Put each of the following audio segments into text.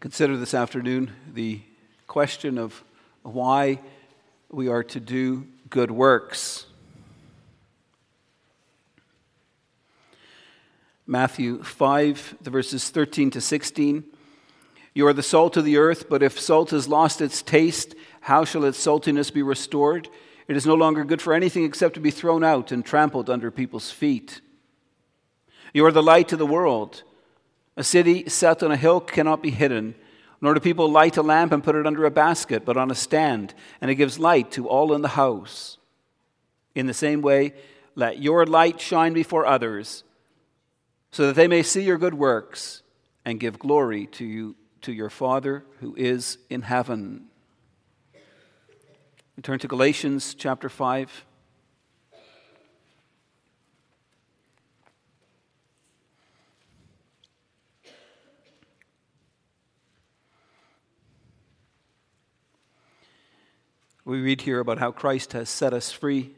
consider this afternoon the question of why we are to do good works. Matthew 5, the verses 13 to 16. You are the salt of the earth, but if salt has lost its taste, how shall its saltiness be restored? It is no longer good for anything except to be thrown out and trampled under people's feet. You are the light of the world. A city set on a hill cannot be hidden, nor do people light a lamp and put it under a basket, but on a stand, and it gives light to all in the house. In the same way, let your light shine before others, so that they may see your good works and give glory to you to your Father who is in heaven. We turn to Galatians chapter 5. We read here about how Christ has set us free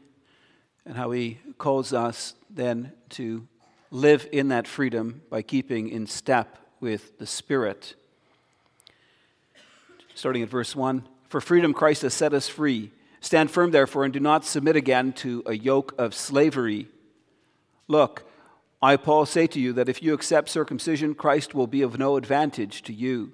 and how he calls us then to live in that freedom by keeping in step with the Spirit. Starting at verse 1 For freedom Christ has set us free. Stand firm, therefore, and do not submit again to a yoke of slavery. Look, I, Paul, say to you that if you accept circumcision, Christ will be of no advantage to you.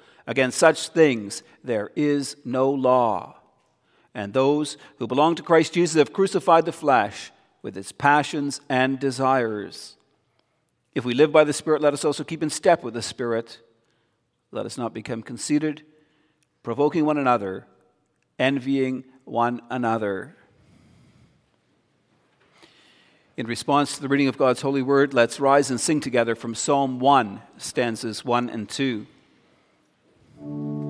Against such things there is no law. And those who belong to Christ Jesus have crucified the flesh with its passions and desires. If we live by the Spirit, let us also keep in step with the Spirit. Let us not become conceited, provoking one another, envying one another. In response to the reading of God's holy word, let's rise and sing together from Psalm 1, stanzas 1 and 2 thank you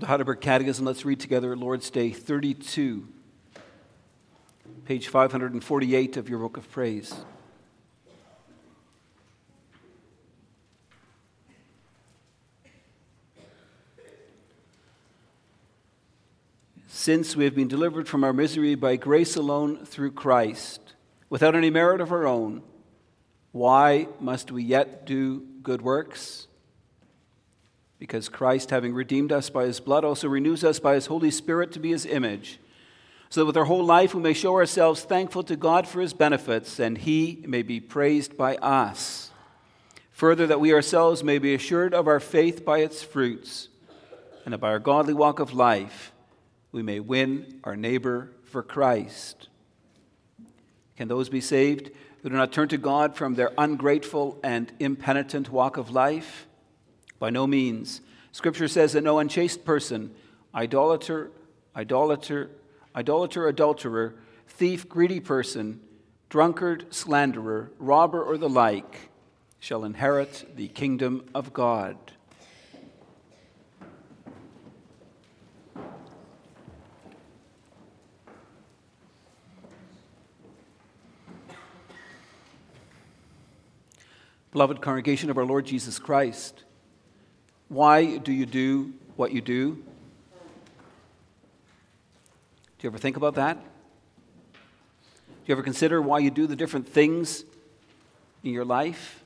The Heidelberg Catechism, let's read together Lord's Day 32, page 548 of your Book of Praise. Since we have been delivered from our misery by grace alone through Christ, without any merit of our own, why must we yet do good works? Because Christ, having redeemed us by his blood, also renews us by his Holy Spirit to be his image, so that with our whole life we may show ourselves thankful to God for his benefits, and he may be praised by us. Further, that we ourselves may be assured of our faith by its fruits, and that by our godly walk of life, we may win our neighbor for Christ. Can those be saved who do not turn to God from their ungrateful and impenitent walk of life? By no means. Scripture says that no unchaste person, idolater, idolater, idolater, adulterer, thief, greedy person, drunkard, slanderer, robber, or the like shall inherit the kingdom of God. Beloved congregation of our Lord Jesus Christ, why do you do what you do? Do you ever think about that? Do you ever consider why you do the different things in your life?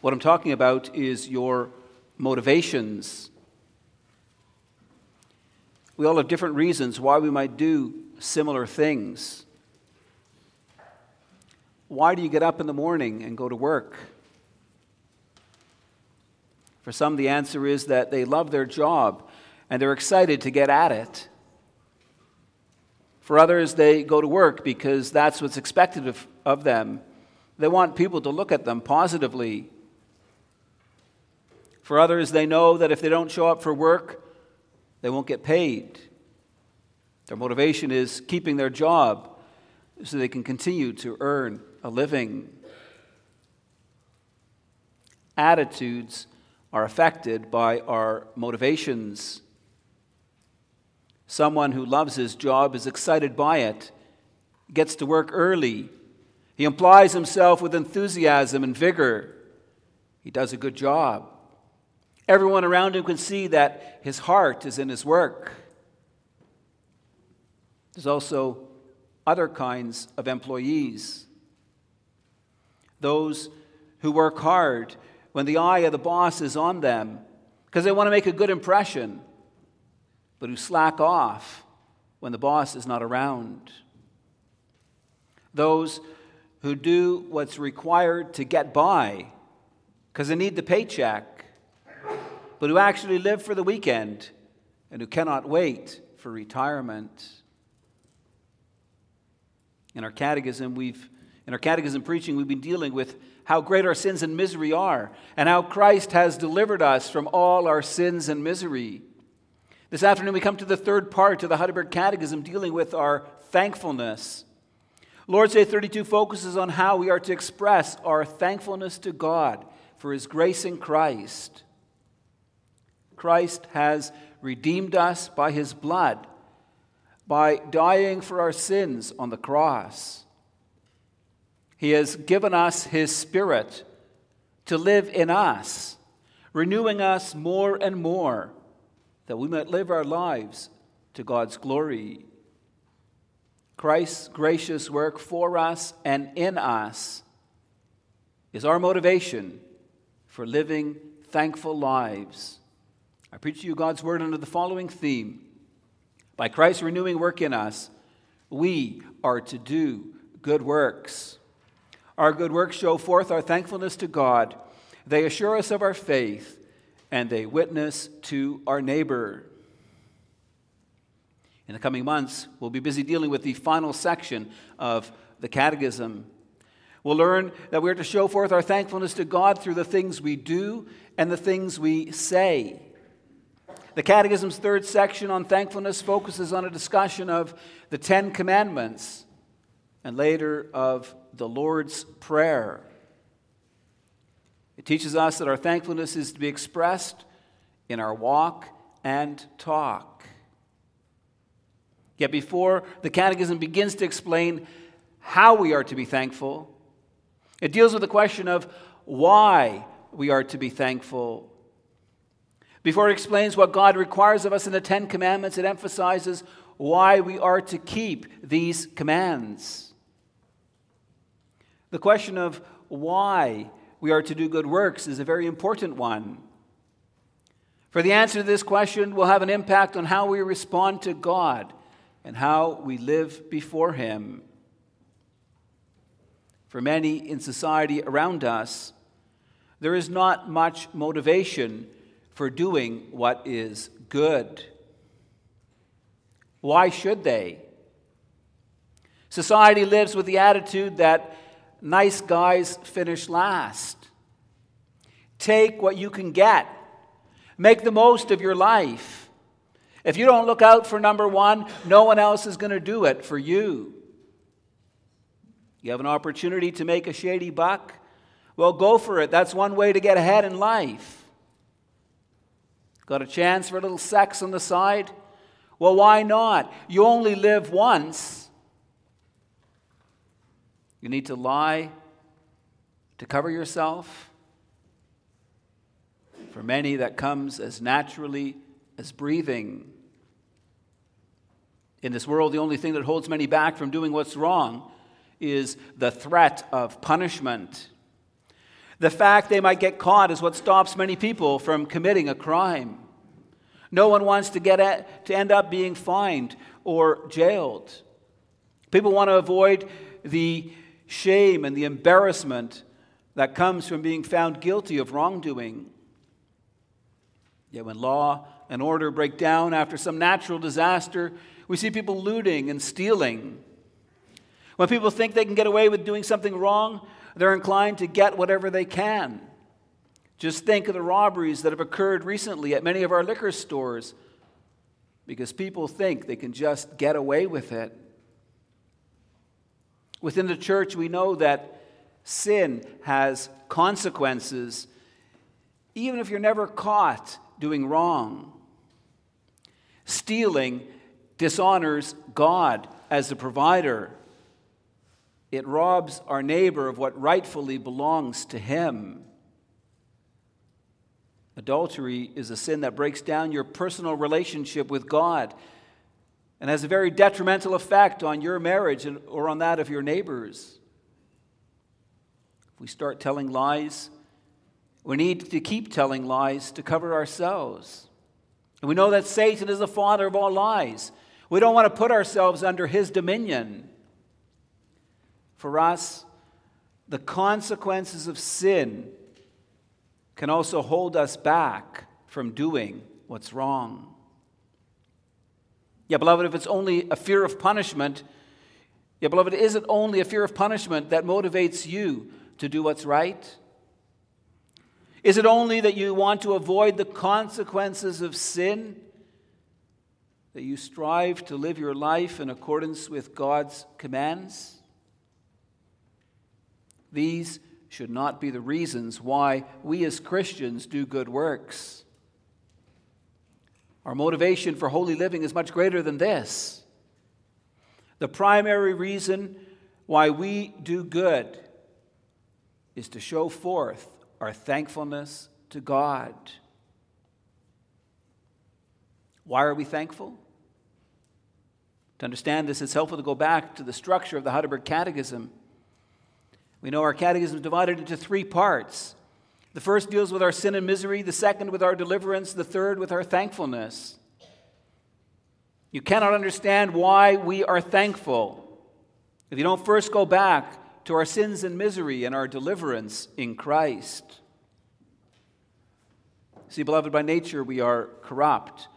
What I'm talking about is your motivations. We all have different reasons why we might do similar things. Why do you get up in the morning and go to work? For some, the answer is that they love their job and they're excited to get at it. For others, they go to work because that's what's expected of, of them. They want people to look at them positively. For others, they know that if they don't show up for work, they won't get paid. Their motivation is keeping their job so they can continue to earn a living. Attitudes are affected by our motivations. Someone who loves his job is excited by it, gets to work early. He applies himself with enthusiasm and vigor. He does a good job. Everyone around him can see that his heart is in his work. There's also other kinds of employees those who work hard when the eye of the boss is on them because they want to make a good impression, but who slack off when the boss is not around. Those who do what's required to get by because they need the paycheck, but who actually live for the weekend and who cannot wait for retirement. In our catechism, we've in our catechism preaching, we've been dealing with how great our sins and misery are, and how Christ has delivered us from all our sins and misery. This afternoon, we come to the third part of the Heidelberg Catechism dealing with our thankfulness. Lord's Day 32 focuses on how we are to express our thankfulness to God for His grace in Christ. Christ has redeemed us by His blood, by dying for our sins on the cross. He has given us His Spirit to live in us, renewing us more and more, that we might live our lives to God's glory. Christ's gracious work for us and in us is our motivation for living thankful lives. I preach to you God's word under the following theme By Christ's renewing work in us, we are to do good works. Our good works show forth our thankfulness to God. They assure us of our faith, and they witness to our neighbor. In the coming months, we'll be busy dealing with the final section of the Catechism. We'll learn that we're to show forth our thankfulness to God through the things we do and the things we say. The Catechism's third section on thankfulness focuses on a discussion of the Ten Commandments and later of the Lord's Prayer. It teaches us that our thankfulness is to be expressed in our walk and talk. Yet before the Catechism begins to explain how we are to be thankful, it deals with the question of why we are to be thankful. Before it explains what God requires of us in the Ten Commandments, it emphasizes why we are to keep these commands. The question of why we are to do good works is a very important one. For the answer to this question will have an impact on how we respond to God and how we live before Him. For many in society around us, there is not much motivation for doing what is good. Why should they? Society lives with the attitude that nice guys finish last. Take what you can get, make the most of your life. If you don't look out for number one, no one else is going to do it for you. You have an opportunity to make a shady buck? Well, go for it. That's one way to get ahead in life. Got a chance for a little sex on the side? Well, why not? You only live once. You need to lie to cover yourself. For many, that comes as naturally as breathing. In this world, the only thing that holds many back from doing what's wrong is the threat of punishment. The fact they might get caught is what stops many people from committing a crime. No one wants to, get at, to end up being fined or jailed. People want to avoid the shame and the embarrassment that comes from being found guilty of wrongdoing. Yet when law and order break down after some natural disaster, we see people looting and stealing. When people think they can get away with doing something wrong, they're inclined to get whatever they can. Just think of the robberies that have occurred recently at many of our liquor stores because people think they can just get away with it. Within the church, we know that sin has consequences, even if you're never caught doing wrong. Stealing dishonors God as the provider. It robs our neighbor of what rightfully belongs to him. Adultery is a sin that breaks down your personal relationship with God and has a very detrimental effect on your marriage or on that of your neighbors. If we start telling lies, we need to keep telling lies to cover ourselves. And we know that Satan is the father of all lies. We don't want to put ourselves under his dominion. For us, the consequences of sin can also hold us back from doing what's wrong. Yeah, beloved, if it's only a fear of punishment, yeah, beloved, is it only a fear of punishment that motivates you to do what's right? Is it only that you want to avoid the consequences of sin? That you strive to live your life in accordance with God's commands? These should not be the reasons why we as Christians do good works. Our motivation for holy living is much greater than this. The primary reason why we do good is to show forth our thankfulness to God. Why are we thankful? To understand this, it's helpful to go back to the structure of the Heidelberg Catechism. We know our catechism is divided into three parts. The first deals with our sin and misery, the second with our deliverance, the third with our thankfulness. You cannot understand why we are thankful if you don't first go back to our sins and misery and our deliverance in Christ. See, beloved, by nature we are corrupt.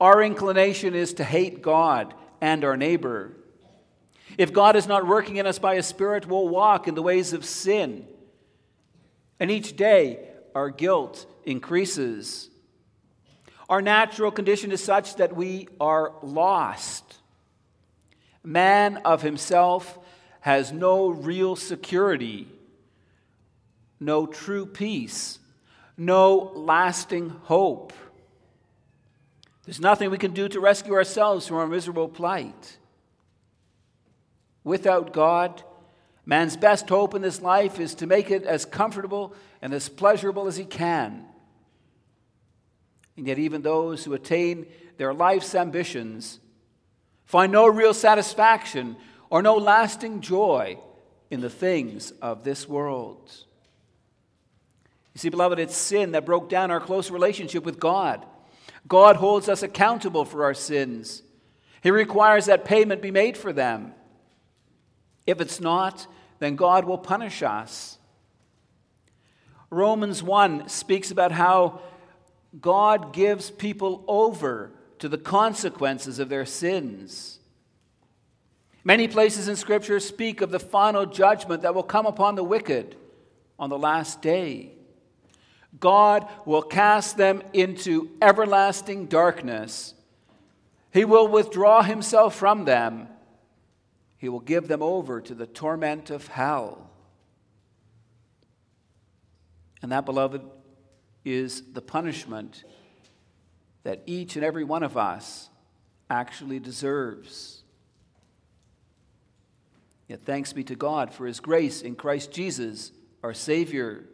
Our inclination is to hate God and our neighbor. If God is not working in us by His Spirit, we'll walk in the ways of sin. And each day, our guilt increases. Our natural condition is such that we are lost. Man of himself has no real security, no true peace, no lasting hope. There's nothing we can do to rescue ourselves from our miserable plight. Without God, man's best hope in this life is to make it as comfortable and as pleasurable as he can. And yet, even those who attain their life's ambitions find no real satisfaction or no lasting joy in the things of this world. You see, beloved, it's sin that broke down our close relationship with God. God holds us accountable for our sins. He requires that payment be made for them. If it's not, then God will punish us. Romans 1 speaks about how God gives people over to the consequences of their sins. Many places in Scripture speak of the final judgment that will come upon the wicked on the last day. God will cast them into everlasting darkness. He will withdraw himself from them. He will give them over to the torment of hell. And that, beloved, is the punishment that each and every one of us actually deserves. Yet thanks be to God for his grace in Christ Jesus, our Savior.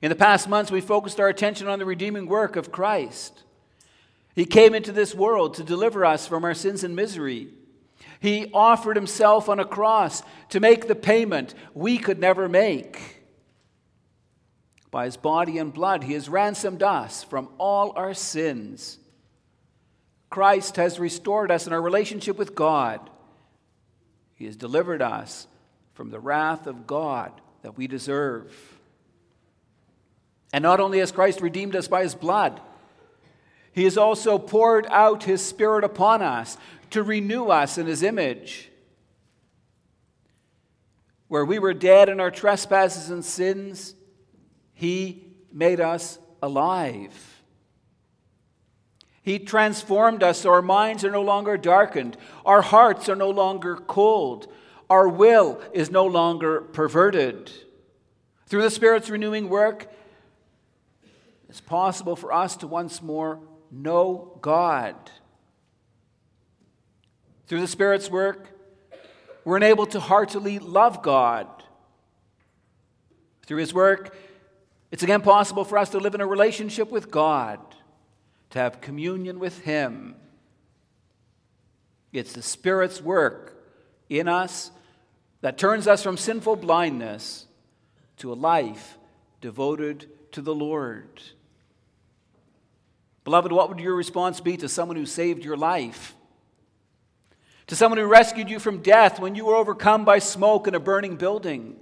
In the past months, we focused our attention on the redeeming work of Christ. He came into this world to deliver us from our sins and misery. He offered himself on a cross to make the payment we could never make. By his body and blood, he has ransomed us from all our sins. Christ has restored us in our relationship with God. He has delivered us from the wrath of God that we deserve. And not only has Christ redeemed us by his blood, he has also poured out his Spirit upon us to renew us in his image. Where we were dead in our trespasses and sins, he made us alive. He transformed us our minds are no longer darkened, our hearts are no longer cold, our will is no longer perverted. Through the Spirit's renewing work, it's possible for us to once more know God. Through the Spirit's work, we're enabled to heartily love God. Through His work, it's again possible for us to live in a relationship with God, to have communion with Him. It's the Spirit's work in us that turns us from sinful blindness to a life devoted to the Lord. Beloved, what would your response be to someone who saved your life? To someone who rescued you from death when you were overcome by smoke in a burning building?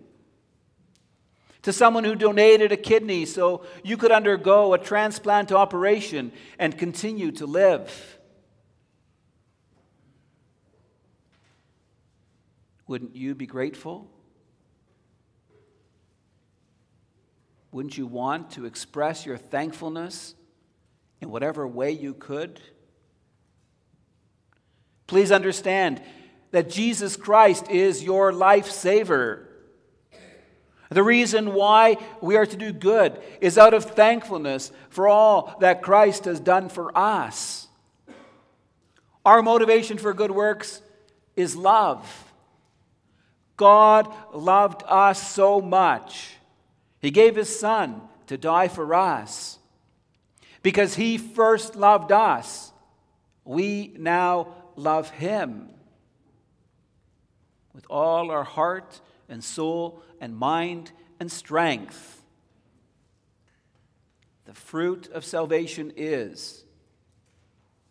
to someone who donated a kidney so you could undergo a transplant operation and continue to live. Wouldn't you be grateful? Wouldn't you want to express your thankfulness in whatever way you could? Please understand that Jesus Christ is your life saver. The reason why we are to do good is out of thankfulness for all that Christ has done for us. Our motivation for good works is love. God loved us so much, He gave His Son to die for us. Because He first loved us, we now love Him with all our heart and soul and mind and strength. The fruit of salvation is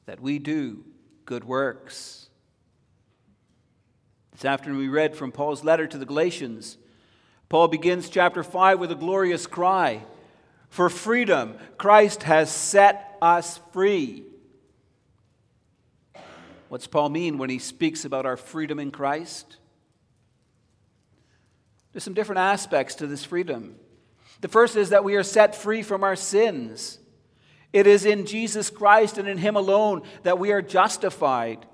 that we do good works. This afternoon we read from Paul's letter to the Galatians. Paul begins chapter 5 with a glorious cry For freedom, Christ has set us free. What's Paul mean when he speaks about our freedom in Christ? There's some different aspects to this freedom. The first is that we are set free from our sins. It is in Jesus Christ and in Him alone that we are justified.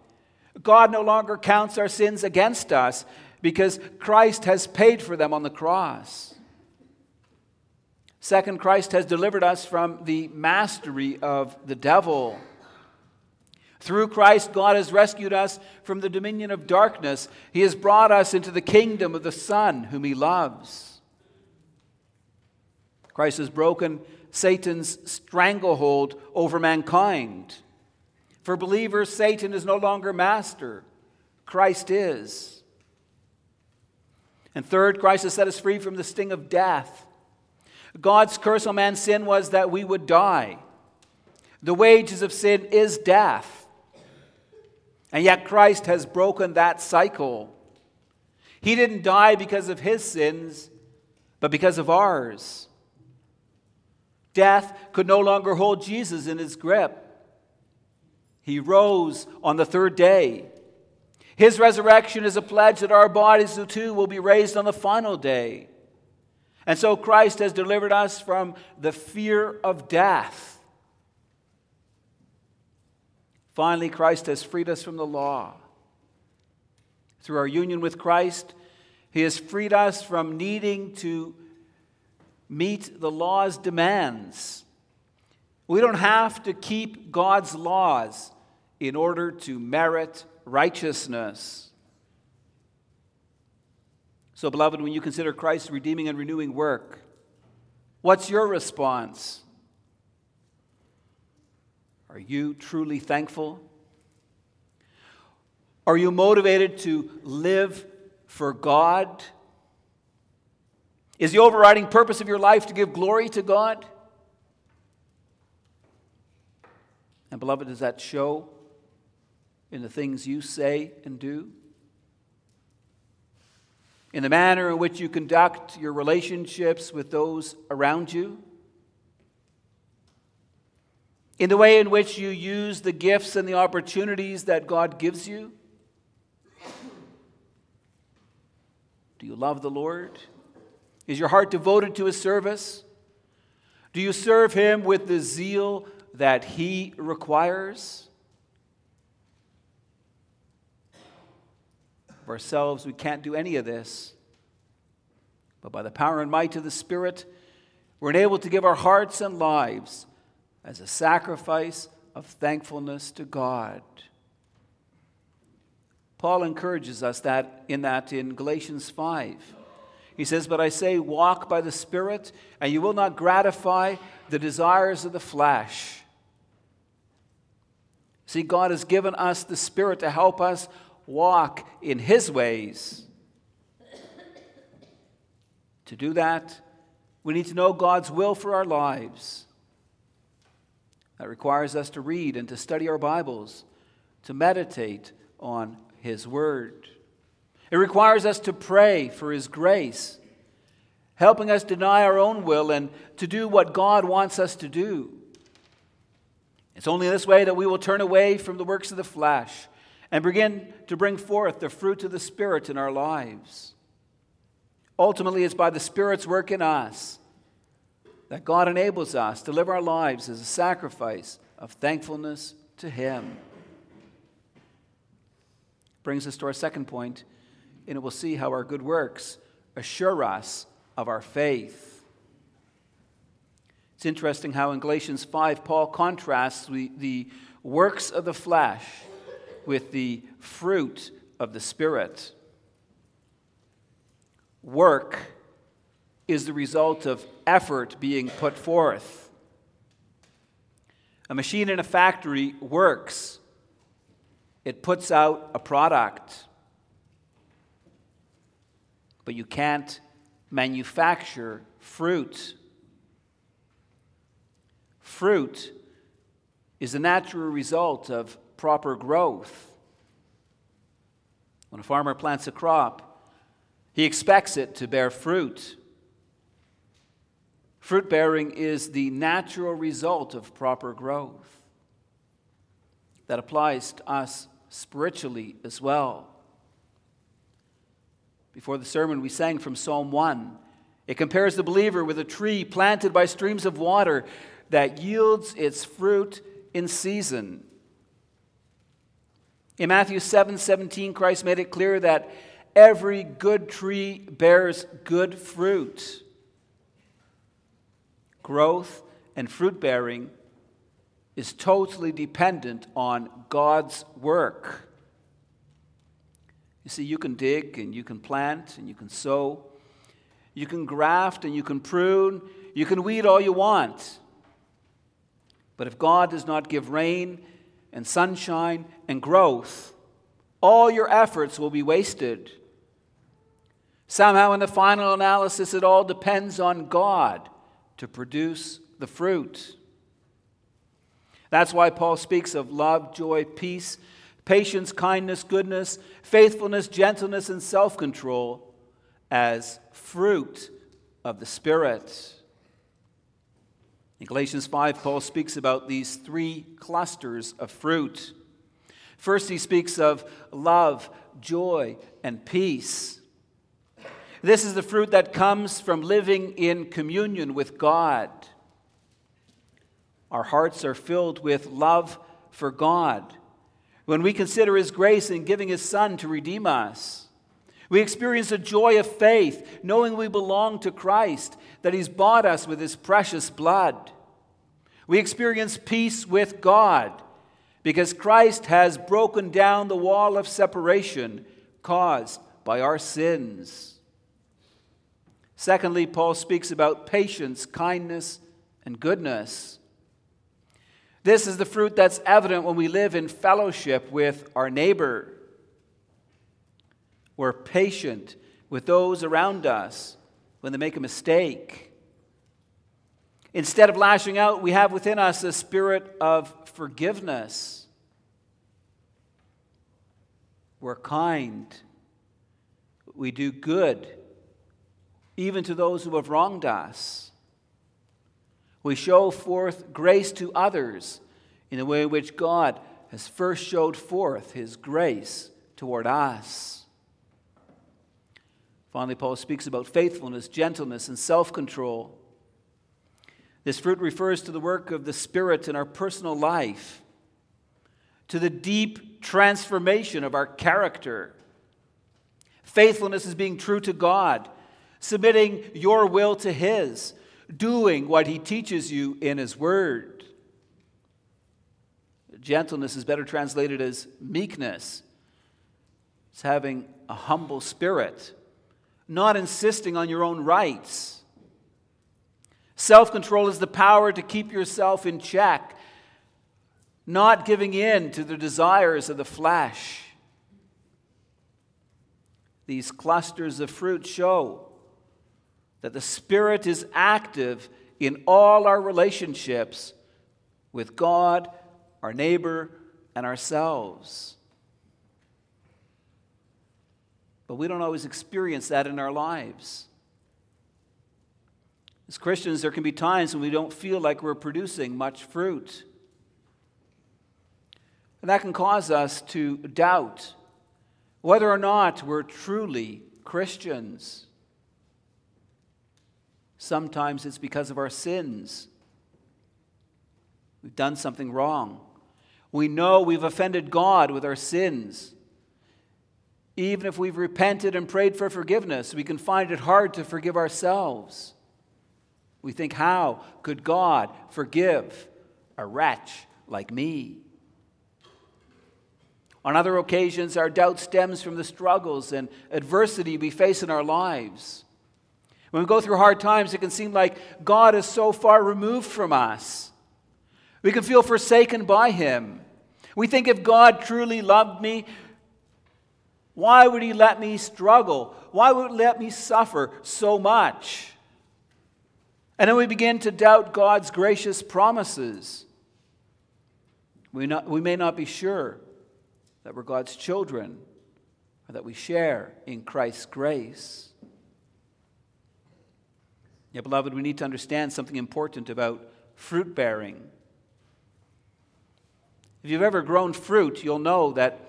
God no longer counts our sins against us because Christ has paid for them on the cross. Second, Christ has delivered us from the mastery of the devil. Through Christ, God has rescued us from the dominion of darkness. He has brought us into the kingdom of the Son, whom He loves. Christ has broken Satan's stranglehold over mankind. For believers, Satan is no longer master, Christ is. And third, Christ has set us free from the sting of death. God's curse on man's sin was that we would die. The wages of sin is death. And yet Christ has broken that cycle. He didn't die because of his sins, but because of ours. Death could no longer hold Jesus in his grip. He rose on the third day. His resurrection is a pledge that our bodies too will be raised on the final day. And so Christ has delivered us from the fear of death. Finally, Christ has freed us from the law. Through our union with Christ, He has freed us from needing to meet the law's demands. We don't have to keep God's laws in order to merit righteousness. So, beloved, when you consider Christ's redeeming and renewing work, what's your response? Are you truly thankful? Are you motivated to live for God? Is the overriding purpose of your life to give glory to God? And, beloved, does that show in the things you say and do? In the manner in which you conduct your relationships with those around you? In the way in which you use the gifts and the opportunities that God gives you? Do you love the Lord? Is your heart devoted to his service? Do you serve him with the zeal that he requires? Of ourselves, we can't do any of this. But by the power and might of the Spirit, we're enabled to give our hearts and lives as a sacrifice of thankfulness to God. Paul encourages us that in that in Galatians 5. He says, But I say, walk by the Spirit, and you will not gratify the desires of the flesh. See, God has given us the Spirit to help us walk in His ways. To do that, we need to know God's will for our lives. That requires us to read and to study our Bibles, to meditate on His Word. It requires us to pray for His grace, helping us deny our own will and to do what God wants us to do. It's only this way that we will turn away from the works of the flesh and begin to bring forth the fruit of the Spirit in our lives. Ultimately, it's by the Spirit's work in us that God enables us to live our lives as a sacrifice of thankfulness to Him. Brings us to our second point, and we'll see how our good works assure us of our faith. It's interesting how in Galatians 5, Paul contrasts the, the works of the flesh with the fruit of the Spirit. Work is the result of effort being put forth. A machine in a factory works, it puts out a product. But you can't manufacture fruit. Fruit is the natural result of proper growth. When a farmer plants a crop, he expects it to bear fruit. Fruit bearing is the natural result of proper growth. That applies to us spiritually as well. Before the sermon, we sang from Psalm 1. It compares the believer with a tree planted by streams of water that yields its fruit in season. In Matthew 7 17, Christ made it clear that every good tree bears good fruit growth, and fruit bearing is totally dependent on God's work. You see, you can dig and you can plant and you can sow, you can graft and you can prune, you can weed all you want. But if God does not give rain and sunshine and growth, all your efforts will be wasted. Somehow, in the final analysis, it all depends on God to produce the fruit. That's why Paul speaks of love, joy, peace, patience, kindness, goodness, faithfulness, gentleness, and self control as fruit of the Spirit. In Galatians 5, Paul speaks about these three clusters of fruit. First, he speaks of love, joy, and peace. This is the fruit that comes from living in communion with God. Our hearts are filled with love for God. When we consider His grace in giving His Son to redeem us, we experience the joy of faith, knowing we belong to Christ, that He's bought us with His precious blood. We experience peace with God because Christ has broken down the wall of separation caused by our sins. Secondly, Paul speaks about patience, kindness, and goodness. This is the fruit that's evident when we live in fellowship with our neighbor. We're patient with those around us when they make a mistake. Instead of lashing out, we have within us a spirit of forgiveness. We're kind. We do good, even to those who have wronged us. We show forth grace to others in the way in which God has first showed forth his grace toward us. Finally, Paul speaks about faithfulness, gentleness, and self control. This fruit refers to the work of the Spirit in our personal life, to the deep transformation of our character. Faithfulness is being true to God, submitting your will to His, doing what he teaches you in his word. Gentleness is better translated as meekness. It's having a humble spirit, not insisting on your own rights. Self control is the power to keep yourself in check, not giving in to the desires of the flesh. These clusters of fruit show that the Spirit is active in all our relationships with God, our neighbor, and ourselves. But we don't always experience that in our lives. As Christians, there can be times when we don't feel like we're producing much fruit. And that can cause us to doubt whether or not we're truly Christians. Sometimes it's because of our sins. We've done something wrong. We know we've offended God with our sins. Even if we've repented and prayed for forgiveness, we can find it hard to forgive ourselves. We think, how could God forgive a wretch like me? On other occasions, our doubt stems from the struggles and adversity we face in our lives. When we go through hard times, it can seem like God is so far removed from us. We can feel forsaken by Him. We think if God truly loved me, why would He let me struggle? Why would He let me suffer so much? And then we begin to doubt God's gracious promises. We, not, we may not be sure that we're God's children or that we share in Christ's grace. Yeah, beloved, we need to understand something important about fruit bearing. If you've ever grown fruit, you'll know that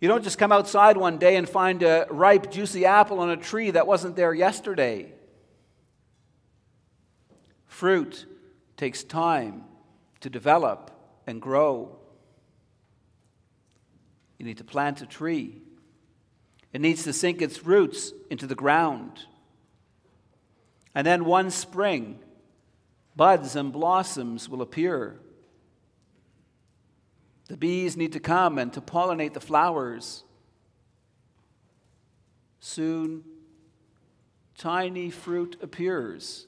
you don't just come outside one day and find a ripe, juicy apple on a tree that wasn't there yesterday. Fruit takes time to develop and grow. You need to plant a tree, it needs to sink its roots into the ground. And then one spring, buds and blossoms will appear. The bees need to come and to pollinate the flowers. Soon, tiny fruit appears.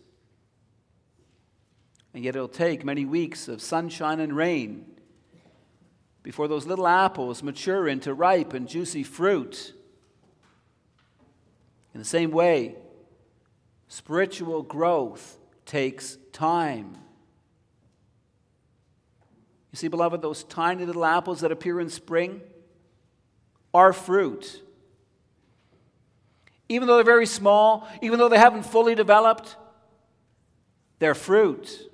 And yet, it'll take many weeks of sunshine and rain before those little apples mature into ripe and juicy fruit. In the same way, spiritual growth takes time. You see, beloved, those tiny little apples that appear in spring are fruit. Even though they're very small, even though they haven't fully developed, they're fruit.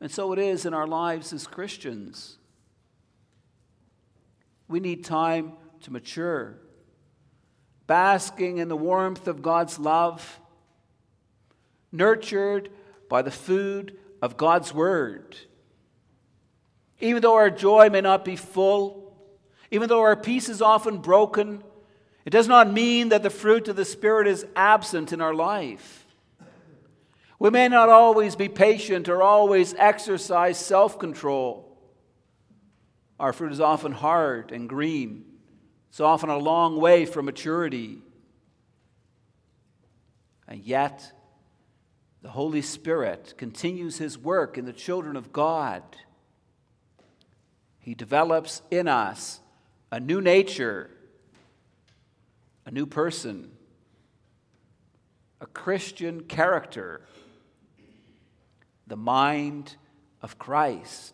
And so it is in our lives as Christians. We need time to mature, basking in the warmth of God's love, nurtured by the food of God's Word. Even though our joy may not be full, even though our peace is often broken, it does not mean that the fruit of the Spirit is absent in our life. We may not always be patient or always exercise self control. Our fruit is often hard and green. It's often a long way from maturity. And yet, the Holy Spirit continues his work in the children of God. He develops in us a new nature, a new person, a Christian character, the mind of Christ.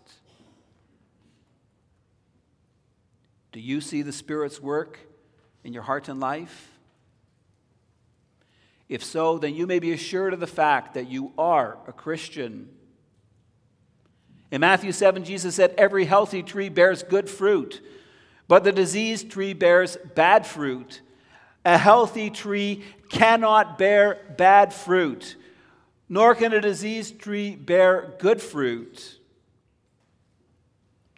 Do you see the Spirit's work in your heart and life? If so, then you may be assured of the fact that you are a Christian. In Matthew 7, Jesus said, Every healthy tree bears good fruit, but the diseased tree bears bad fruit. A healthy tree cannot bear bad fruit, nor can a diseased tree bear good fruit.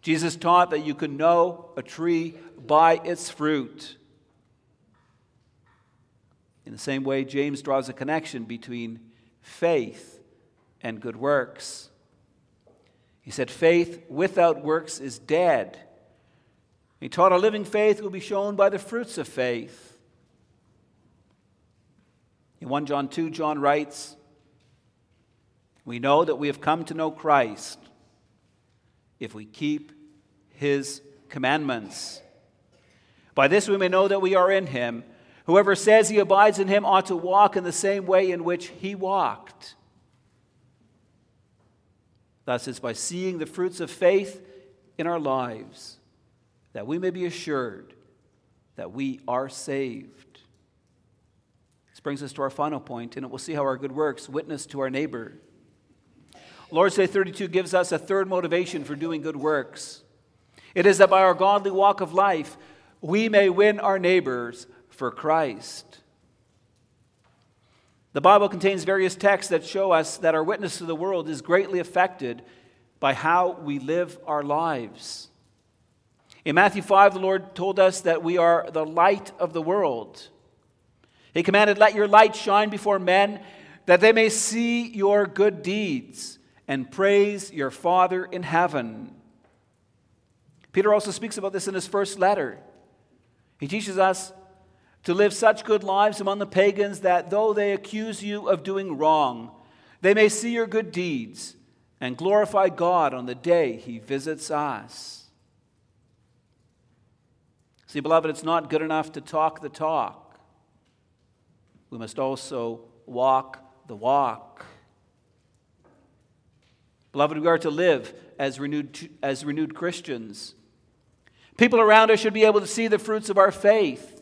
Jesus taught that you can know a tree by its fruit. In the same way, James draws a connection between faith and good works. He said, Faith without works is dead. He taught a living faith will be shown by the fruits of faith. In 1 John 2, John writes, We know that we have come to know Christ if we keep his commandments. By this we may know that we are in him. Whoever says he abides in him ought to walk in the same way in which he walked. Thus, it's by seeing the fruits of faith in our lives that we may be assured that we are saved. This brings us to our final point, and we'll see how our good works witness to our neighbor. Lord's Day 32 gives us a third motivation for doing good works. It is that by our godly walk of life, we may win our neighbors for Christ. The Bible contains various texts that show us that our witness to the world is greatly affected by how we live our lives. In Matthew 5, the Lord told us that we are the light of the world. He commanded, Let your light shine before men, that they may see your good deeds and praise your Father in heaven. Peter also speaks about this in his first letter. He teaches us to live such good lives among the pagans that though they accuse you of doing wrong, they may see your good deeds and glorify God on the day he visits us. See, beloved, it's not good enough to talk the talk. We must also walk the walk. Beloved, we are to live as renewed, as renewed Christians. People around us should be able to see the fruits of our faith.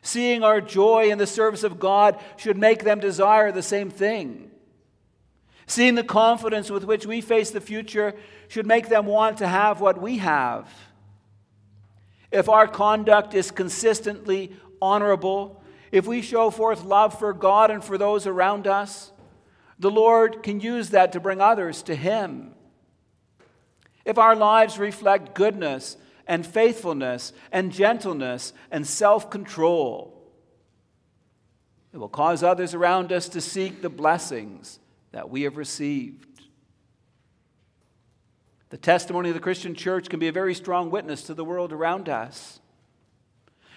Seeing our joy in the service of God should make them desire the same thing. Seeing the confidence with which we face the future should make them want to have what we have. If our conduct is consistently honorable, if we show forth love for God and for those around us, the Lord can use that to bring others to Him. If our lives reflect goodness and faithfulness and gentleness and self control. It will cause others around us to seek the blessings that we have received. The testimony of the Christian church can be a very strong witness to the world around us.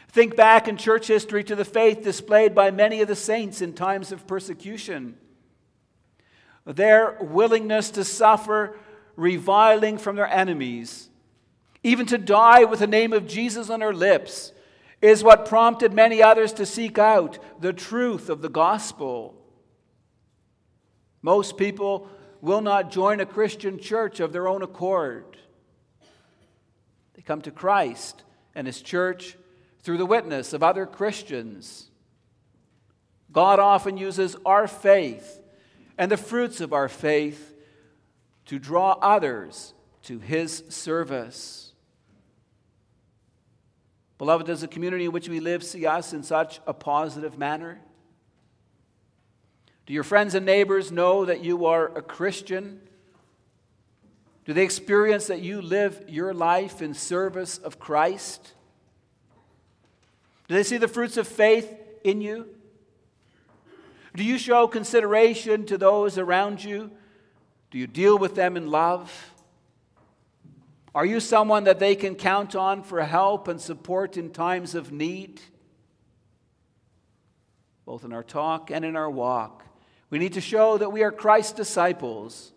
Think back in church history to the faith displayed by many of the saints in times of persecution. Their willingness to suffer reviling from their enemies, even to die with the name of Jesus on their lips, is what prompted many others to seek out the truth of the gospel. Most people will not join a Christian church of their own accord. They come to Christ and His church through the witness of other Christians. God often uses our faith and the fruits of our faith to draw others to His service. Beloved, does the community in which we live see us in such a positive manner? Do your friends and neighbors know that you are a Christian? Do they experience that you live your life in service of Christ? Do they see the fruits of faith in you? Do you show consideration to those around you? Do you deal with them in love? Are you someone that they can count on for help and support in times of need? Both in our talk and in our walk. We need to show that we are Christ's disciples,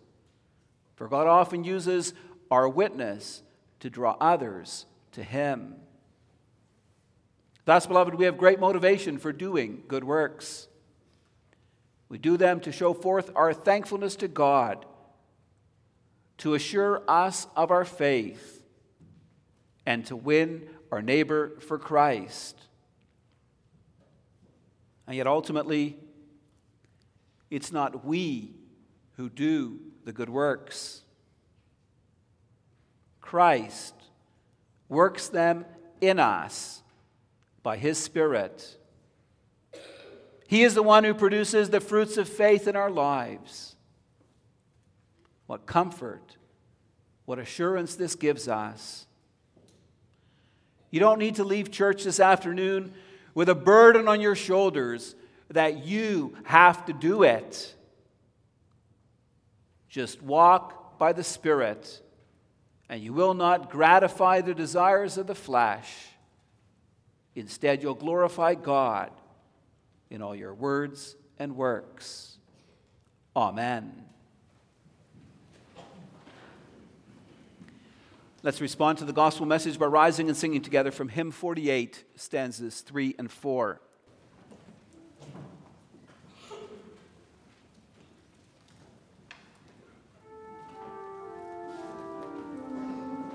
for God often uses our witness to draw others to Him. Thus, beloved, we have great motivation for doing good works. We do them to show forth our thankfulness to God, to assure us of our faith, and to win our neighbor for Christ. And yet, ultimately, it's not we who do the good works. Christ works them in us by His Spirit. He is the one who produces the fruits of faith in our lives. What comfort, what assurance this gives us. You don't need to leave church this afternoon with a burden on your shoulders that you have to do it. Just walk by the Spirit, and you will not gratify the desires of the flesh. Instead, you'll glorify God in all your words and works. Amen. Let's respond to the gospel message by rising and singing together from hymn 48, stanzas 3 and 4.